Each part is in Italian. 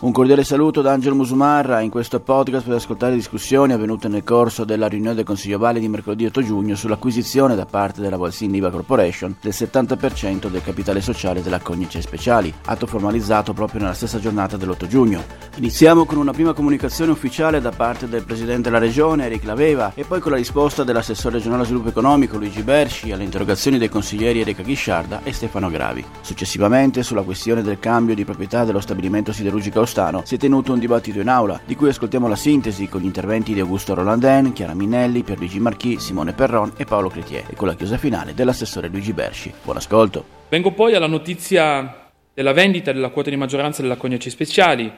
Un cordiale saluto da Angelo Musumarra in questo podcast per ascoltare discussioni avvenute nel corso della riunione del Consiglio Valle di mercoledì 8 giugno sull'acquisizione da parte della Valsin Niva Corporation del 70% del capitale sociale della Cognice Speciali, atto formalizzato proprio nella stessa giornata dell'8 giugno. Iniziamo con una prima comunicazione ufficiale da parte del Presidente della Regione, Eric Laveva, e poi con la risposta dell'assessore regionale sviluppo economico Luigi Bersci alle interrogazioni dei consiglieri Erika Ghisciarda e Stefano Gravi. Successivamente, sulla questione del cambio di proprietà dello stabilimento siderurgico Ostano, si è tenuto un dibattito in aula, di cui ascoltiamo la sintesi con gli interventi di Augusto Rolandin, Chiara Minnelli, Pierluigi Marchi, Simone Perron e Paolo Cretier, e con la chiusa finale dell'assessore Luigi Bersci. Buon ascolto. Vengo poi alla notizia della vendita della quota di maggioranza della Cognaci Speciali,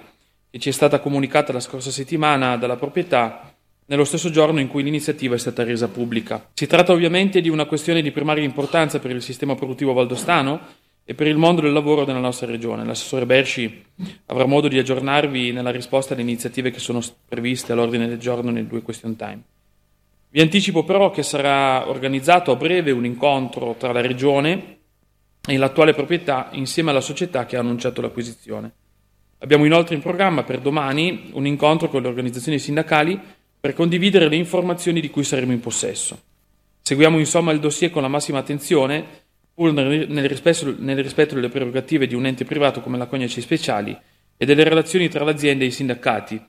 che ci è stata comunicata la scorsa settimana dalla proprietà nello stesso giorno in cui l'iniziativa è stata resa pubblica. Si tratta ovviamente di una questione di primaria importanza per il sistema produttivo valdostano e per il mondo del lavoro della nostra regione. L'assessore Bersci avrà modo di aggiornarvi nella risposta alle iniziative che sono previste all'ordine del giorno nel due question time. Vi anticipo però che sarà organizzato a breve un incontro tra la regione e l'attuale proprietà insieme alla società che ha annunciato l'acquisizione. Abbiamo inoltre in programma per domani un incontro con le organizzazioni sindacali per condividere le informazioni di cui saremo in possesso. Seguiamo insomma il dossier con la massima attenzione, pur nel rispetto, nel rispetto delle prerogative di un ente privato come la Cognaci Speciali e delle relazioni tra l'azienda e i sindacati.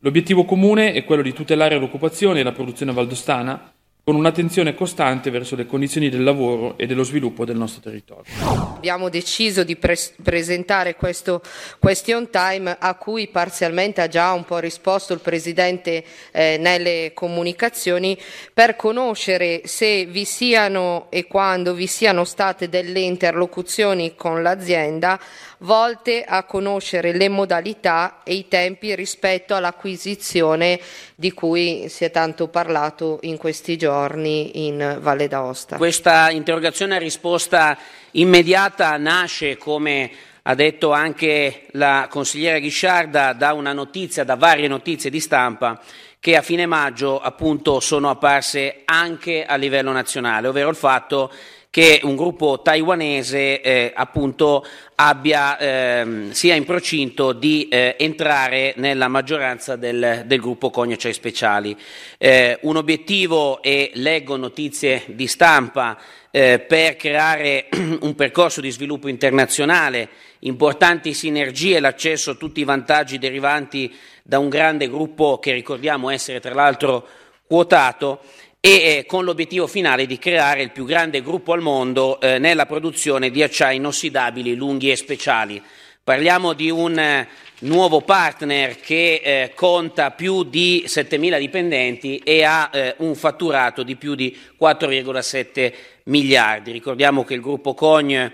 L'obiettivo comune è quello di tutelare l'occupazione e la produzione valdostana, con un'attenzione costante verso le condizioni del lavoro e dello sviluppo del nostro territorio. Abbiamo deciso di pre- presentare questo question time a cui parzialmente ha già un po' risposto il Presidente eh, nelle comunicazioni per conoscere se vi siano e quando vi siano state delle interlocuzioni con l'azienda volte a conoscere le modalità e i tempi rispetto all'acquisizione di cui si è tanto parlato in questi giorni in Valle d'Aosta. Questa interrogazione a risposta immediata nasce come ha detto anche la consigliera Ghisciarda da una notizia, da varie notizie di stampa che a fine maggio appunto sono apparse anche a livello nazionale, ovvero il fatto che un gruppo taiwanese eh, appunto abbia, ehm, sia in procinto di eh, entrare nella maggioranza del, del gruppo Cognace Speciali. Eh, un obiettivo, e leggo notizie di stampa, eh, per creare un percorso di sviluppo internazionale, importanti sinergie, l'accesso a tutti i vantaggi derivanti da un grande gruppo che ricordiamo essere tra l'altro quotato e eh, con l'obiettivo finale di creare il più grande gruppo al mondo eh, nella produzione di acciai inossidabili lunghi e speciali. Parliamo di un eh, nuovo partner che eh, conta più di 7.000 dipendenti e ha eh, un fatturato di più di 4,7 miliardi. Ricordiamo che il gruppo Cogne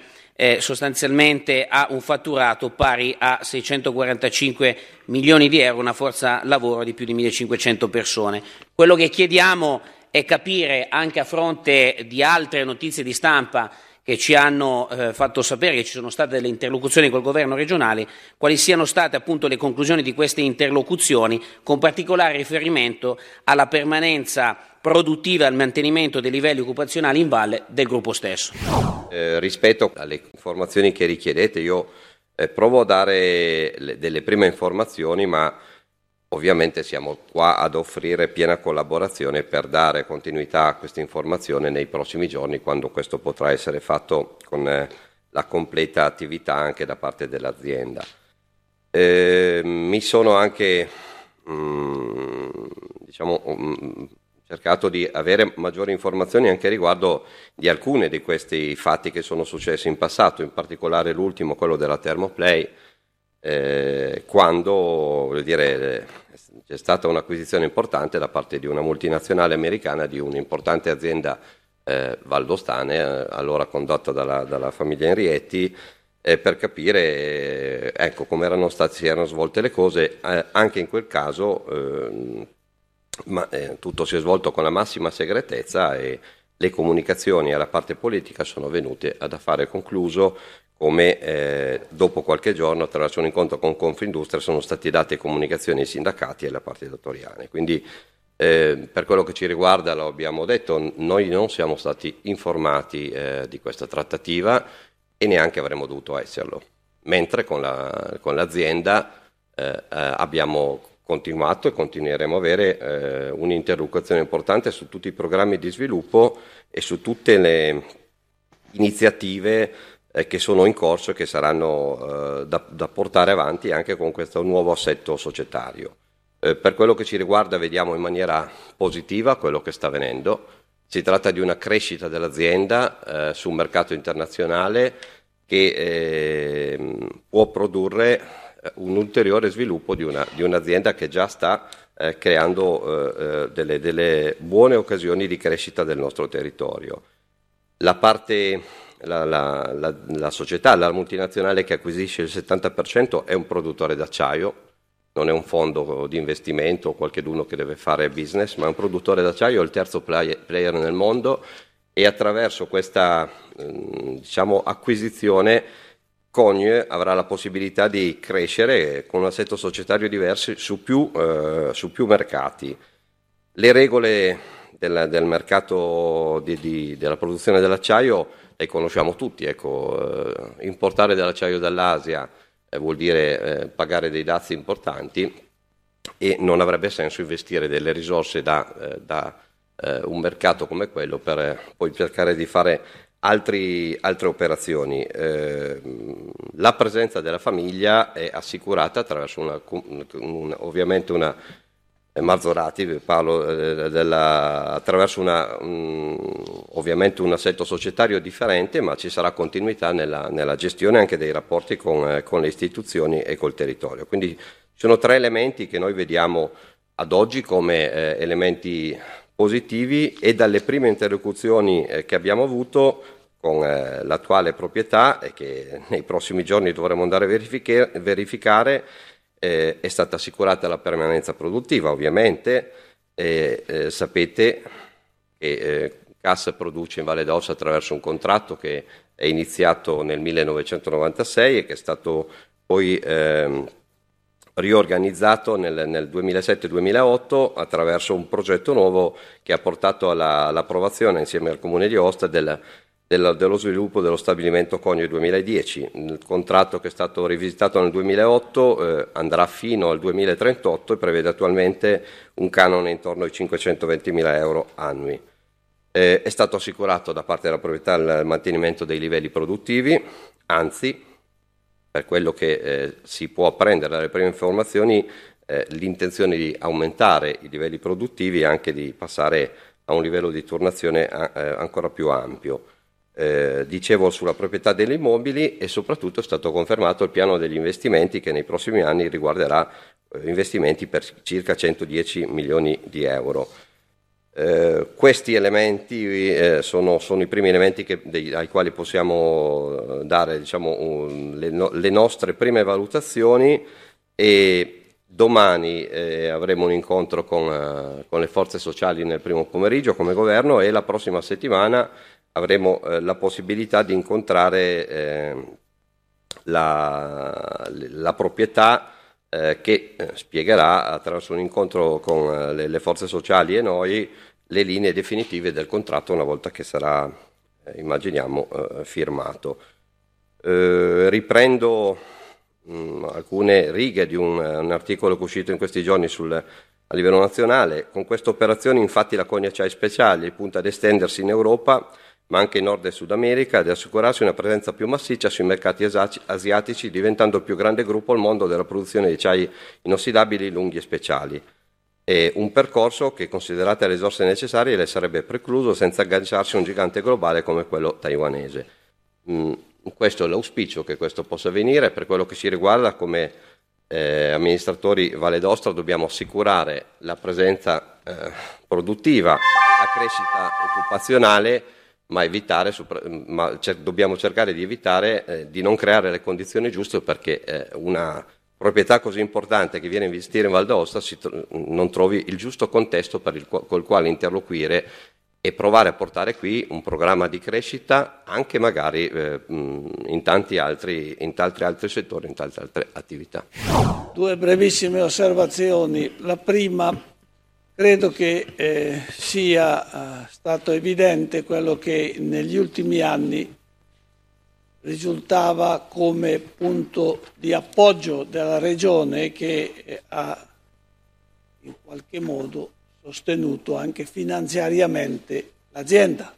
sostanzialmente ha un fatturato pari a 645 milioni di euro, una forza lavoro di più di 1.500 persone. Quello che chiediamo è capire anche a fronte di altre notizie di stampa che ci hanno eh, fatto sapere che ci sono state delle interlocuzioni col governo regionale, quali siano state appunto le conclusioni di queste interlocuzioni, con particolare riferimento alla permanenza produttiva e al mantenimento dei livelli occupazionali in valle del gruppo stesso. Eh, rispetto alle informazioni che richiedete, io eh, provo a dare le, delle prime informazioni, ma Ovviamente siamo qua ad offrire piena collaborazione per dare continuità a questa informazione nei prossimi giorni, quando questo potrà essere fatto con eh, la completa attività anche da parte dell'azienda. Eh, mi sono anche mm, diciamo, mm, cercato di avere maggiori informazioni anche riguardo di alcuni di questi fatti che sono successi in passato, in particolare l'ultimo, quello della Thermoplay eh, quando dire, c'è stata un'acquisizione importante da parte di una multinazionale americana di un'importante azienda eh, valdostana, eh, allora condotta dalla, dalla famiglia Enrietti, eh, per capire eh, ecco, come erano state, si erano svolte le cose. Eh, anche in quel caso ma, tutto si è svolto con la massima segretezza e le comunicazioni alla parte politica sono venute ad affare concluso come eh, dopo qualche giorno attraverso un incontro con Confindustria sono state date comunicazioni ai sindacati e alle parti datoriane. Quindi eh, per quello che ci riguarda, lo abbiamo detto, noi non siamo stati informati eh, di questa trattativa, e neanche avremmo dovuto esserlo. Mentre con, la, con l'azienda eh, eh, abbiamo continuato e continueremo a avere eh, un'interlocuzione importante su tutti i programmi di sviluppo e su tutte le iniziative eh, che sono in corso e che saranno eh, da, da, portare avanti anche con questo nuovo assetto societario. Eh, per quello che ci riguarda vediamo in maniera positiva quello che sta avvenendo. Si tratta di una crescita dell'azienda eh, su un mercato internazionale che ehm, può produrre eh, un ulteriore sviluppo di, una, di un'azienda che già sta eh, creando eh, eh, delle, delle, buone occasioni di crescita del nostro territorio. La, parte, la, la, la, la società, la multinazionale che acquisisce il 70% è un produttore d'acciaio, non è un fondo di investimento o qualcuno che deve fare business, ma è un produttore d'acciaio, è il terzo player nel mondo e attraverso questa diciamo, acquisizione Cogne avrà la possibilità di crescere con un assetto societario diverso su più, eh, su più mercati. Le regole del, del mercato di, di, della produzione dell'acciaio le conosciamo tutti, ecco, eh, importare dell'acciaio dall'Asia eh, vuol dire eh, pagare dei dazi importanti e non avrebbe senso investire delle risorse da, eh, da eh, un mercato come quello per poi cercare di fare altri, altre operazioni. Eh, la presenza della famiglia è assicurata attraverso una, una, ovviamente una eh, Marzorati, parlo eh, della, attraverso una, ovviamente un assetto societario differente, ma ci sarà continuità nella, nella gestione anche dei rapporti con, eh, con, le istituzioni e col territorio. Quindi ci sono tre elementi che noi vediamo ad oggi come eh, elementi positivi e dalle prime interlocuzioni eh, che abbiamo avuto con eh, l'attuale proprietà e che nei prossimi giorni dovremo andare a verificare, eh, è stata assicurata la permanenza produttiva ovviamente. Eh, sapete che eh, CAS produce in Valle d'Ossa attraverso un contratto che è iniziato nel 1996 e che è stato poi ehm, riorganizzato nel, nel 2007-2008 attraverso un progetto nuovo che ha portato alla, all'approvazione insieme al Comune di Osta del, del, dello sviluppo dello stabilimento Conio 2010. Il contratto che è stato rivisitato nel 2008 eh, andrà fino al 2038 e prevede attualmente un canone intorno ai 520 mila euro annui. Eh, è stato assicurato da parte della proprietà il mantenimento dei livelli produttivi, anzi per quello che eh, si può apprendere dalle prime informazioni, eh, l'intenzione di aumentare i livelli produttivi e anche di passare a un livello di turnazione a, eh, ancora più ampio. Eh, dicevo sulla proprietà degli immobili e soprattutto è stato confermato il piano degli investimenti che nei prossimi anni riguarderà eh, investimenti per circa 110 milioni di euro. Eh, questi elementi eh, sono, sono, i primi elementi che, dei, ai quali possiamo dare diciamo, un, le, no, le, nostre prime valutazioni e domani eh, avremo un incontro con, con, le forze sociali nel primo pomeriggio come governo e la prossima settimana avremo eh, la possibilità di incontrare la, la proprietà eh, che eh, spiegherà attraverso un incontro con eh, le, le, forze sociali e noi le linee definitive del contratto una volta che sarà, eh, immaginiamo, eh, firmato. Eh, riprendo mh, mm, alcune righe di un, un, articolo che è uscito in questi giorni sul, a livello nazionale. Con questa operazione infatti la Cogna Acciai Speciali punta ad estendersi in Europa ma anche in Nord e Sud America, ed assicurarsi una presenza più massiccia sui mercati asiatici, diventando il più grande gruppo al mondo della produzione di acciai inossidabili, lunghi e speciali. È un percorso che, considerate le risorse necessarie, le sarebbe precluso senza agganciarsi a un gigante globale come quello taiwanese. Mm, questo è l'auspicio che questo possa avvenire. Per quello che ci riguarda, come eh, amministratori Valle d'Ostra, dobbiamo assicurare la presenza eh, produttiva, la crescita occupazionale ma, evitare, ma dobbiamo cercare di evitare eh, di non creare le condizioni giuste perché eh, una proprietà così importante che viene a investire in Val d'Aosta tro- non trovi il giusto contesto il col quale interloquire e provare a portare qui un programma di crescita anche magari eh, in, tanti altri, in tanti altri settori, in tante altre attività. Due brevissime osservazioni. La prima Credo che eh, sia eh, stato evidente quello che negli ultimi anni risultava come punto di appoggio della Regione che eh, ha in qualche modo sostenuto anche finanziariamente l'azienda.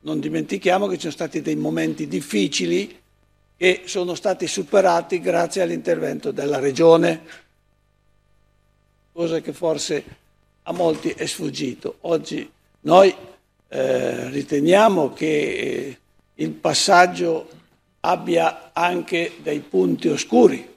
Non dimentichiamo che ci sono stati dei momenti difficili che sono stati superati grazie all'intervento della Regione, cosa che forse a molti è sfuggito. Oggi noi eh, riteniamo che eh, il passaggio abbia anche dei punti oscuri.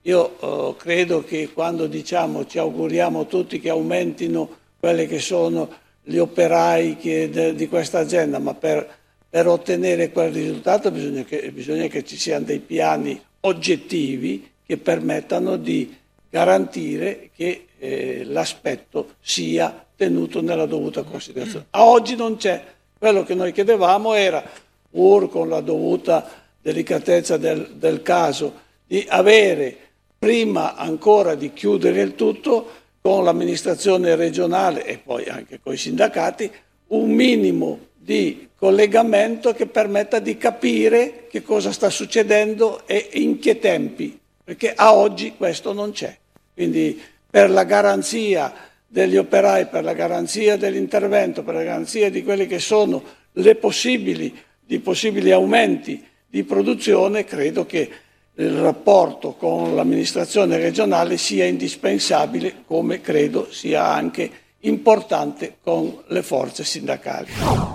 Io eh, credo che quando diciamo ci auguriamo tutti che aumentino quelli che sono gli operai che, de, di questa azienda, ma per, per ottenere quel risultato bisogna che, bisogna che ci siano dei piani oggettivi che permettano di garantire che eh, l'aspetto sia tenuto nella dovuta considerazione. A oggi non c'è. Quello che noi chiedevamo era, pur con la dovuta delicatezza del, del caso, di avere, prima ancora di chiudere il tutto, con l'amministrazione regionale e poi anche con i sindacati, un minimo di collegamento che permetta di capire che cosa sta succedendo e in che tempi, perché a oggi questo non c'è. Quindi per la garanzia degli operai, per la garanzia dell'intervento, per la garanzia di quelli che sono le possibili, di possibili aumenti di produzione, credo che il rapporto con l'amministrazione regionale sia indispensabile, come credo sia anche importante con le forze sindacali.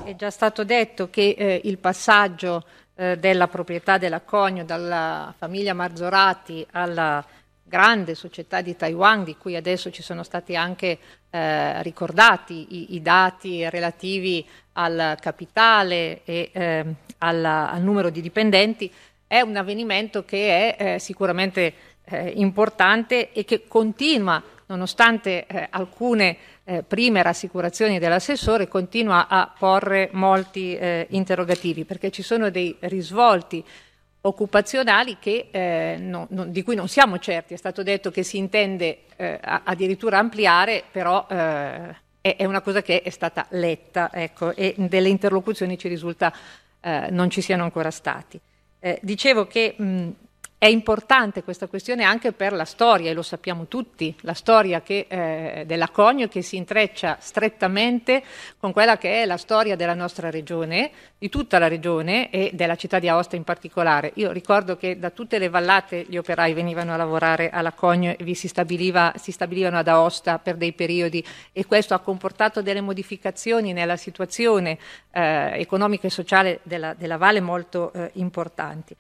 È già stato detto che eh, il passaggio eh, della proprietà della Cogno dalla famiglia Marzorati alla grande società di Taiwan, di cui adesso ci sono stati anche eh, ricordati i, i, dati relativi al capitale e eh, alla, al numero di dipendenti, è un avvenimento che è eh, sicuramente eh, importante e che continua, nonostante eh, alcune eh, prime rassicurazioni dell'assessore, continua a porre molti interrogativi, perché ci sono dei risvolti occupazionali che, eh, no, no, di cui non siamo certi. È stato detto che si intende eh, addirittura ampliare, però eh, è, è, una cosa che è stata letta ecco, e delle interlocuzioni ci risulta eh, non ci siano ancora stati. Eh, dicevo che mh, è importante questa questione anche per la storia, e lo sappiamo tutti, la storia che, eh, della Cogno che si intreccia strettamente con quella che è la storia della nostra regione, di tutta la regione e della città di Aosta in particolare. Io ricordo che da tutte le vallate gli operai venivano a lavorare alla Cogno e vi si, stabiliva, si stabilivano ad Aosta per dei periodi e questo ha comportato delle modificazioni nella situazione eh, economica e sociale della, della valle molto eh, importanti.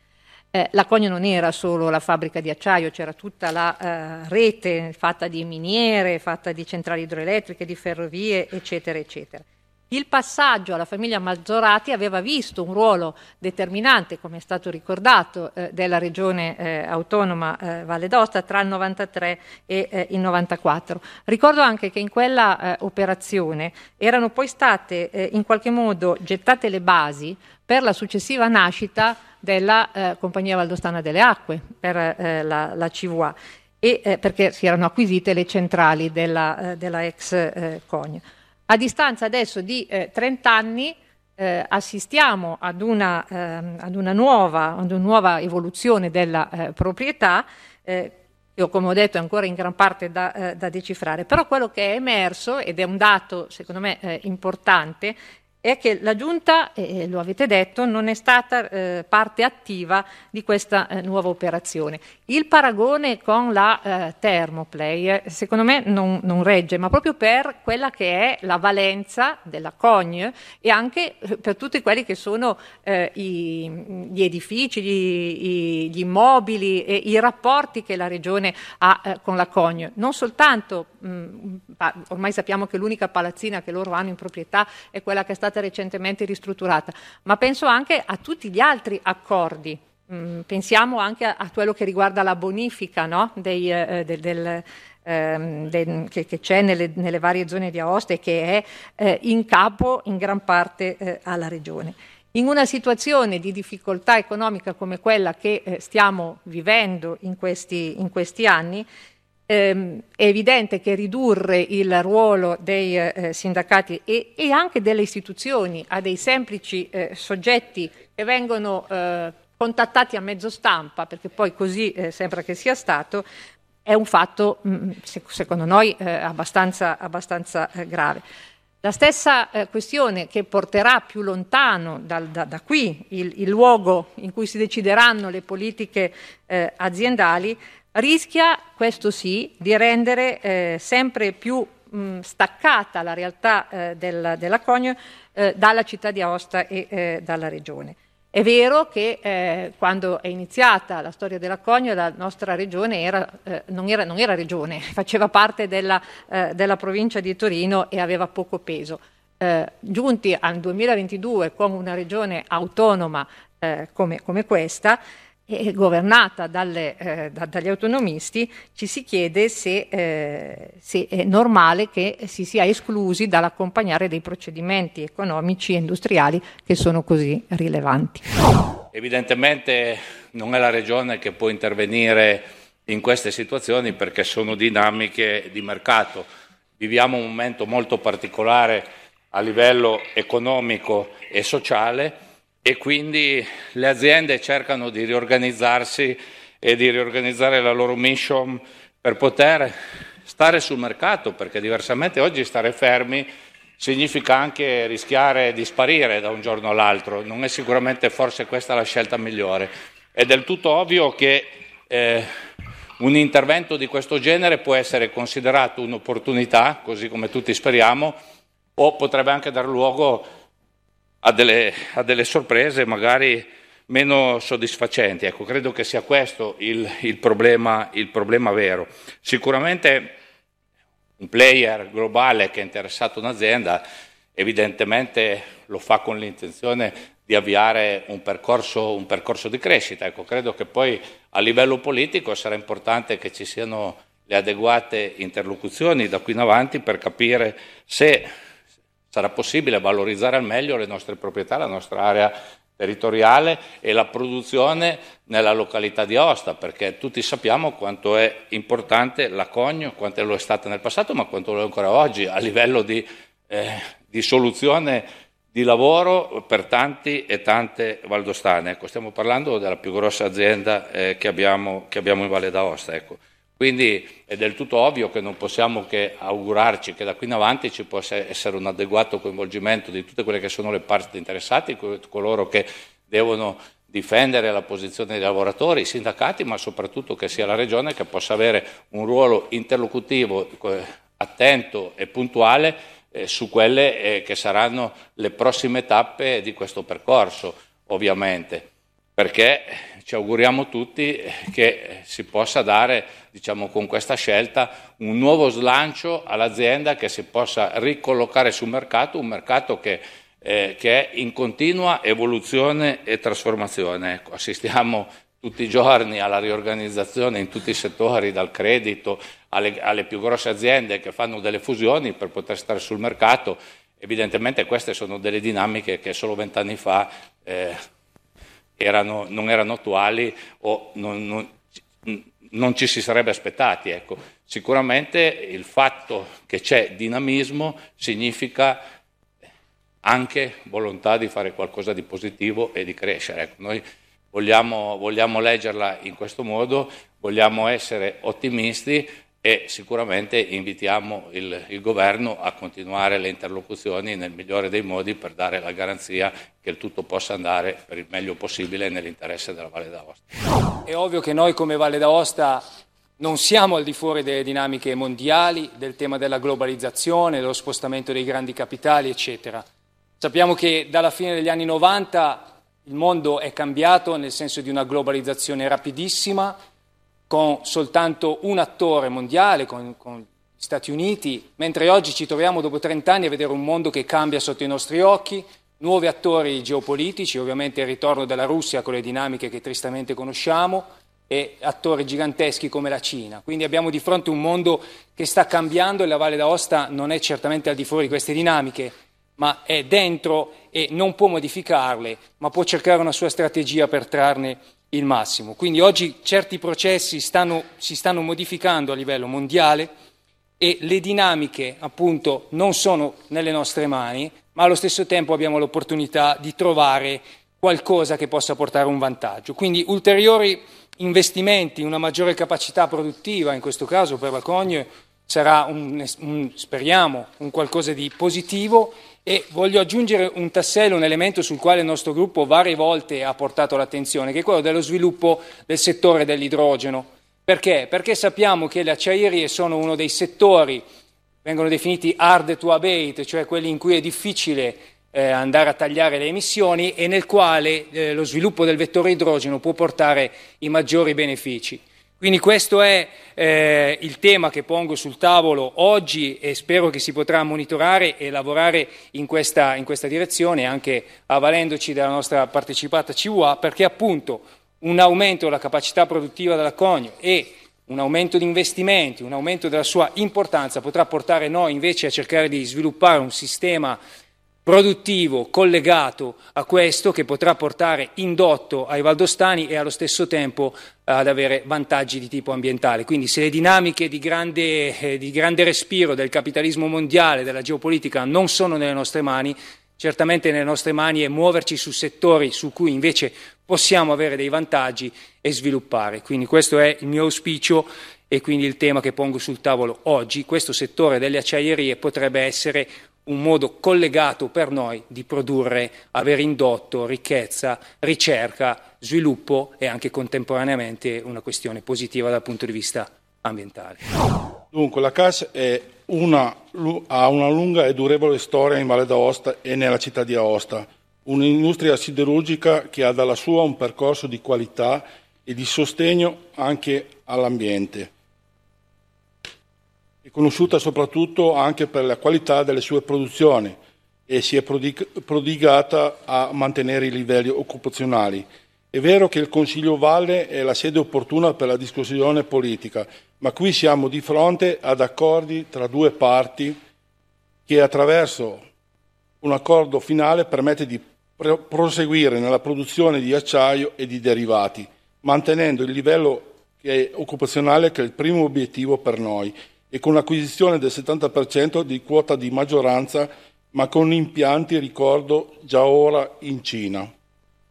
Eh, la Cogna non era solo la fabbrica di acciaio, c'era tutta la eh, rete fatta di miniere, fatta di centrali idroelettriche, di ferrovie, eccetera, eccetera. Il passaggio alla famiglia Mazzorati aveva visto un ruolo determinante, come è stato ricordato, eh, della regione eh, autonoma eh, Valle d'Osta tra il 93 e eh, il 94. Ricordo anche che in quella eh, operazione erano poi state eh, in qualche modo gettate le basi per la successiva nascita della eh, Compagnia Valdostana delle Acque, per eh, la, la, CVA, e, eh, perché si erano acquisite le centrali della, eh, della ex eh, Cogna. A distanza adesso di 30 eh, anni assistiamo ad una, ehm, ad, una nuova, ad una, nuova, evoluzione della proprietà io come ho detto è ancora in gran parte da, eh, da, decifrare, però quello che è emerso, ed è un dato secondo me eh, importante, è che la Giunta, e lo avete detto, non è stata eh, parte attiva di questa eh, nuova operazione. Il paragone con la eh, Thermoplay eh, secondo me non, non, regge, ma proprio per quella che è la valenza della Cogne e anche eh, per tutti quelli che sono eh, i, gli edifici, gli, gli, immobili e i rapporti che la Regione ha con la Cogne. Non soltanto, mh, ormai sappiamo che l'unica palazzina che loro hanno in proprietà è quella che è stata stata recentemente ristrutturata, ma penso anche a tutti gli altri accordi. Mm, pensiamo anche a, a, quello che riguarda la bonifica no? Dei, eh, del, del ehm, de, che, che, c'è nelle, nelle, varie zone di Aosta e che è eh, in capo in gran parte eh, alla Regione. In una situazione di difficoltà economica come quella che eh, stiamo vivendo in questi, in questi anni, ehm, è evidente che ridurre il ruolo dei eh, sindacati e, anche delle istituzioni a dei semplici eh, soggetti e vengono eh, contattati a mezzo stampa, perché poi così sembra che sia stato, è un fatto, mh, mm, secondo noi, abbastanza, abbastanza grave. La stessa questione che porterà più lontano dal, da, da, qui il, il, luogo in cui si decideranno le politiche eh, aziendali rischia, questo sì, di rendere eh, sempre più mh, staccata la realtà eh, del, della Conio eh, dalla città di Aosta e eh, dalla regione. È vero che eh, quando è iniziata la storia della Cogno la nostra regione era, eh, non, era, non, era, regione, faceva parte della, della, provincia di Torino e aveva poco peso. Eh, giunti al 2022 con una regione autonoma eh, come, come questa, e governata dalle, eh, da, dagli autonomisti, ci si chiede se, eh, se, è normale che si sia esclusi dall'accompagnare dei procedimenti economici e industriali che sono così rilevanti. Evidentemente non è la Regione che può intervenire in queste situazioni perché sono dinamiche di mercato. Viviamo un momento molto particolare a livello economico e sociale e quindi le aziende cercano di riorganizzarsi e di riorganizzare la loro mission per poter stare sul mercato, perché diversamente oggi stare fermi significa anche rischiare di sparire da un giorno all'altro, non è sicuramente forse questa la scelta migliore. È del tutto ovvio che eh, un intervento di questo genere può essere considerato un'opportunità, così come tutti speriamo, o potrebbe anche dar luogo a delle, a delle sorprese magari meno soddisfacenti. Ecco, credo che sia questo il, il, problema, il problema vero. Sicuramente un player globale che è interessato a un'azienda evidentemente lo fa con l'intenzione di avviare un percorso, un percorso, di crescita. Ecco, credo che poi a livello politico sarà importante che ci siano le adeguate interlocuzioni da qui in avanti per capire se sarà possibile valorizzare al meglio le nostre proprietà, la nostra area territoriale e la produzione nella località di Aosta, perché tutti sappiamo quanto è importante la Cogno, quanto lo è stata nel passato, ma quanto lo è ancora oggi a livello di, eh, di soluzione di lavoro per tanti e tante valdostane. Ecco, stiamo parlando della più grossa azienda eh, che, abbiamo, che, abbiamo, in Valle d'Aosta. Ecco. Quindi è del tutto ovvio che non possiamo che augurarci che da qui in avanti ci possa essere un adeguato coinvolgimento di tutte quelle che sono le parti interessate, coloro che devono difendere la posizione dei lavoratori, i sindacati, ma soprattutto che sia la Regione che possa avere un ruolo interlocutivo attento e puntuale eh, su quelle eh, che saranno le prossime tappe di questo percorso, ovviamente, perché ci auguriamo tutti che si possa dare, diciamo, con questa scelta un nuovo slancio all'azienda che si possa ricollocare sul mercato, un mercato che, eh, che è in continua evoluzione e trasformazione. Ecco, assistiamo tutti i giorni alla riorganizzazione in tutti i settori, dal credito alle, alle più grosse aziende che fanno delle fusioni per poter stare sul mercato. Evidentemente queste sono delle dinamiche che solo vent'anni fa eh, erano, non erano attuali o non, non, non, ci si sarebbe aspettati. Ecco. Sicuramente il fatto che c'è dinamismo significa anche volontà di fare qualcosa di positivo e di crescere. Ecco, noi vogliamo, vogliamo leggerla in questo modo, vogliamo essere ottimisti e sicuramente invitiamo il, il, governo a continuare le interlocuzioni nel migliore dei modi per dare la garanzia che il tutto possa andare per il meglio possibile nell'interesse della Valle d'Aosta. È ovvio che noi come Valle d'Aosta non siamo al di fuori delle dinamiche mondiali, del tema della globalizzazione, dello spostamento dei grandi capitali, eccetera. Sappiamo che dalla fine degli anni 90 il mondo è cambiato nel senso di una globalizzazione rapidissima, con soltanto un attore mondiale, con, con gli Stati Uniti, mentre oggi ci troviamo dopo 30 anni a vedere un mondo che cambia sotto i nostri occhi, nuovi attori geopolitici, ovviamente il ritorno della Russia con le dinamiche che tristamente conosciamo, e attori giganteschi come la Cina. Quindi abbiamo di fronte un mondo che sta cambiando e la Valle d'Aosta non è certamente al di fuori di queste dinamiche, ma è dentro e non può modificarle, ma può cercare una sua strategia per trarne il massimo. Quindi oggi certi processi stanno, si stanno modificando a livello mondiale e le dinamiche appunto non sono nelle nostre mani, ma allo stesso tempo abbiamo l'opportunità di trovare qualcosa che possa portare un vantaggio. Quindi ulteriori investimenti, una maggiore capacità produttiva, in questo caso per la Cogne, sarà un, un, speriamo un qualcosa di positivo e voglio aggiungere un tassello, un elemento sul quale il nostro gruppo varie volte ha portato l'attenzione, che è quello dello sviluppo del settore dell'idrogeno. Perché? Perché sappiamo che le acciaierie sono uno dei settori, vengono definiti hard to abate, cioè quelli in cui è difficile eh, andare a tagliare le emissioni e nel quale eh, lo sviluppo del vettore idrogeno può portare i maggiori benefici. Quindi questo è eh, il tema che pongo sul tavolo oggi e spero che si potrà monitorare e lavorare in questa, in questa direzione, anche avvalendoci della nostra partecipata CUA, perché appunto un aumento della capacità produttiva della Conio e un aumento di investimenti, un aumento della sua importanza potrà portare noi invece a cercare di sviluppare un sistema produttivo collegato a questo che potrà portare indotto ai valdostani e allo stesso tempo ad avere vantaggi di tipo ambientale. Quindi se le dinamiche di grande, eh, di grande respiro del capitalismo mondiale, della geopolitica non sono nelle nostre mani, certamente nelle nostre mani è muoverci su settori su cui invece possiamo avere dei vantaggi e sviluppare. Quindi questo è il mio auspicio e quindi il tema che pongo sul tavolo oggi. Questo settore delle acciaierie potrebbe essere un modo collegato per noi di produrre, aver indotto ricchezza, ricerca, sviluppo e anche contemporaneamente una questione positiva dal punto di vista ambientale. Dunque, la CAS una, ha una lunga e durevole storia in Valle d'Aosta e nella città di Aosta, un'industria siderurgica che ha dalla sua un percorso di qualità e di sostegno anche all'ambiente è conosciuta soprattutto anche per la qualità delle sue produzioni e si è prodigata a mantenere i livelli occupazionali. È vero che il Consiglio Valle è la sede opportuna per la discussione politica, ma qui siamo di fronte ad accordi tra due parti che attraverso un accordo finale permette di proseguire nella produzione di acciaio e di derivati, mantenendo il livello occupazionale che è il primo obiettivo per noi e con l'acquisizione del 70% di quota di maggioranza, ma con impianti, ricordo, già ora in Cina.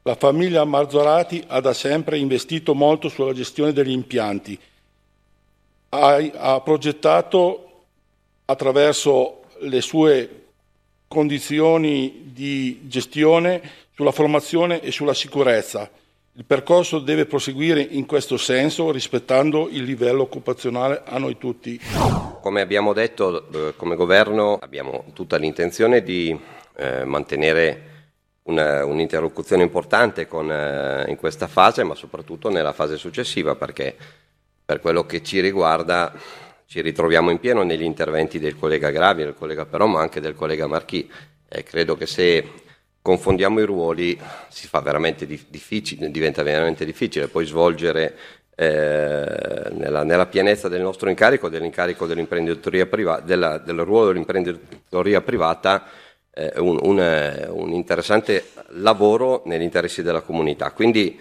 La famiglia Marzorati ha da sempre investito molto sulla gestione degli impianti. Ha, ha progettato attraverso le sue condizioni di gestione sulla formazione e sulla sicurezza il percorso deve proseguire in questo senso rispettando il livello occupazionale a noi tutti. Come abbiamo detto, eh, come governo abbiamo tutta l'intenzione di eh, mantenere una, un'interlocuzione importante con, eh, in questa fase, ma soprattutto nella fase successiva, perché per quello che ci riguarda ci ritroviamo in pieno negli interventi del collega Gravi, del collega Però, ma anche del collega Marchi. E credo che se confondiamo i ruoli si fa veramente difficile, diventa veramente difficile poi svolgere eh, nella, nella, pienezza del nostro incarico, dell'incarico dell'imprenditoria priva, della, del ruolo dell'imprenditoria privata, eh, un, un, un, interessante lavoro negli interessi della comunità. Quindi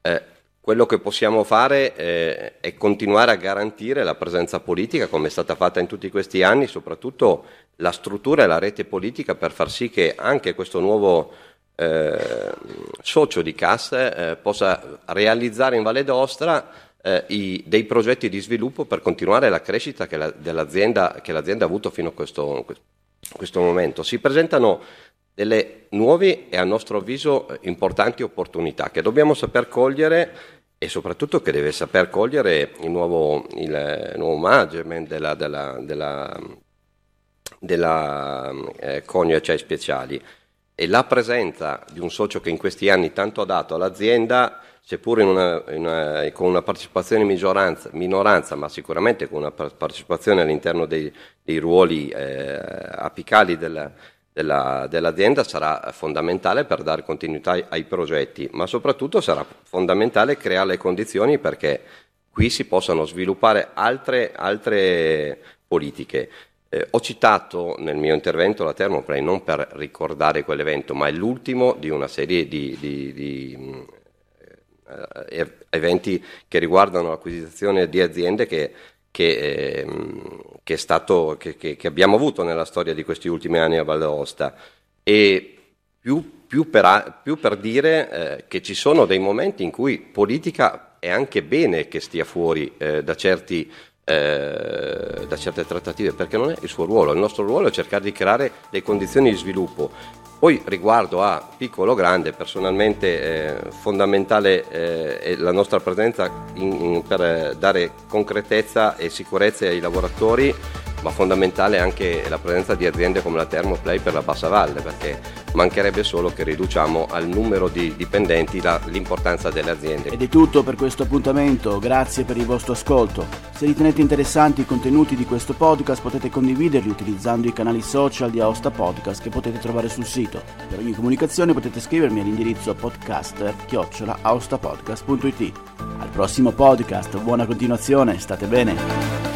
eh, quello che possiamo fare eh, è continuare a garantire la presenza politica, come è stata fatta in tutti questi anni, soprattutto la struttura e la rete politica per far sì che anche questo nuovo eh, socio di CAS eh, possa realizzare in Valle d'Ostra eh, i, dei progetti di sviluppo per continuare la crescita che, la, dell'azienda, che l'azienda ha avuto fino a questo, questo momento. Si presentano delle nuove e a nostro avviso importanti opportunità che dobbiamo saper cogliere e soprattutto che deve saper cogliere il nuovo, il nuovo management della, della, della, della eh, Conio Acciai Speciali e la presenza di un socio che in questi anni tanto ha dato all'azienda, seppur in una, in una, con una partecipazione in minoranza, ma sicuramente con una partecipazione all'interno dei, dei ruoli eh, apicali della, della, dell'azienda sarà fondamentale per dare continuità ai progetti, ma soprattutto sarà fondamentale creare le condizioni perché qui si possano sviluppare altre, altre politiche. Eh, ho citato nel mio intervento la Thermoplay non per ricordare quell'evento, ma è l'ultimo di una serie di, di, di eh, eventi che riguardano l'acquisizione di aziende che che, ehm, che, stato, che, abbiamo avuto nella storia di questi ultimi anni a Val d'Aosta. E più, più, per, più per, dire eh, che ci sono dei momenti in cui politica è anche bene che stia fuori eh, da, certi, eh, da certe trattative, perché non è il suo ruolo. Il nostro ruolo è cercare di creare le condizioni di sviluppo. Poi riguardo a piccolo o grande, personalmente eh, fondamentale eh, è la nostra presenza in, in, per dare concretezza e sicurezza ai lavoratori ma fondamentale anche la presenza di aziende come la Thermoplay per la Bassa Valle, perché mancherebbe solo che riduciamo al numero di dipendenti la, l'importanza delle aziende. Ed è tutto per questo appuntamento, grazie per il vostro ascolto. Se ritenete interessanti i contenuti di questo podcast potete condividerli utilizzando i canali social di Aosta Podcast che potete trovare sul sito. Per ogni comunicazione potete scrivermi all'indirizzo podcaster-aostapodcast.it. Al prossimo podcast, buona continuazione, state bene!